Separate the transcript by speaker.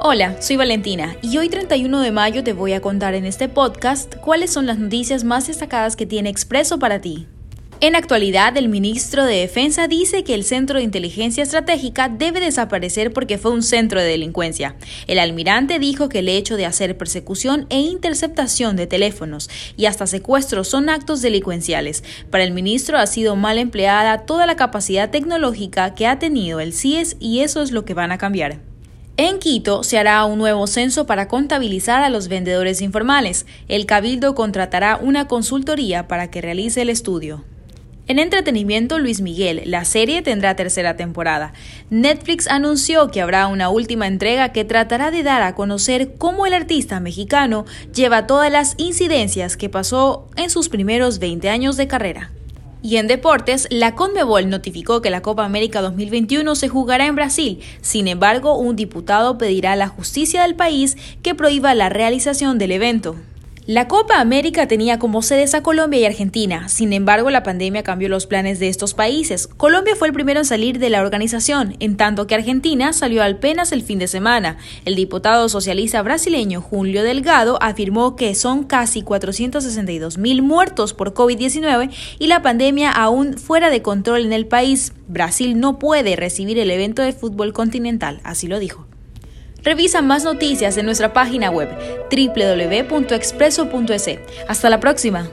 Speaker 1: Hola, soy Valentina y hoy 31 de mayo te voy a contar en este podcast cuáles son las noticias más destacadas que tiene Expreso para ti. En actualidad, el ministro de Defensa dice que el Centro de Inteligencia Estratégica debe desaparecer porque fue un centro de delincuencia. El almirante dijo que el hecho de hacer persecución e interceptación de teléfonos y hasta secuestros son actos delincuenciales. Para el ministro ha sido mal empleada toda la capacidad tecnológica que ha tenido el CIES y eso es lo que van a cambiar. En Quito se hará un nuevo censo para contabilizar a los vendedores informales. El Cabildo contratará una consultoría para que realice el estudio. En entretenimiento, Luis Miguel, la serie tendrá tercera temporada. Netflix anunció que habrá una última entrega que tratará de dar a conocer cómo el artista mexicano lleva todas las incidencias que pasó en sus primeros 20 años de carrera. Y en deportes, la Conmebol notificó que la Copa América 2021 se jugará en Brasil. Sin embargo, un diputado pedirá a la justicia del país que prohíba la realización del evento. La Copa América tenía como sedes a Colombia y Argentina, sin embargo la pandemia cambió los planes de estos países. Colombia fue el primero en salir de la organización, en tanto que Argentina salió apenas el fin de semana. El diputado socialista brasileño Julio Delgado afirmó que son casi 462 mil muertos por COVID-19 y la pandemia aún fuera de control en el país. Brasil no puede recibir el evento de fútbol continental, así lo dijo. Revisa más noticias en nuestra página web www.expreso.es. Hasta la próxima.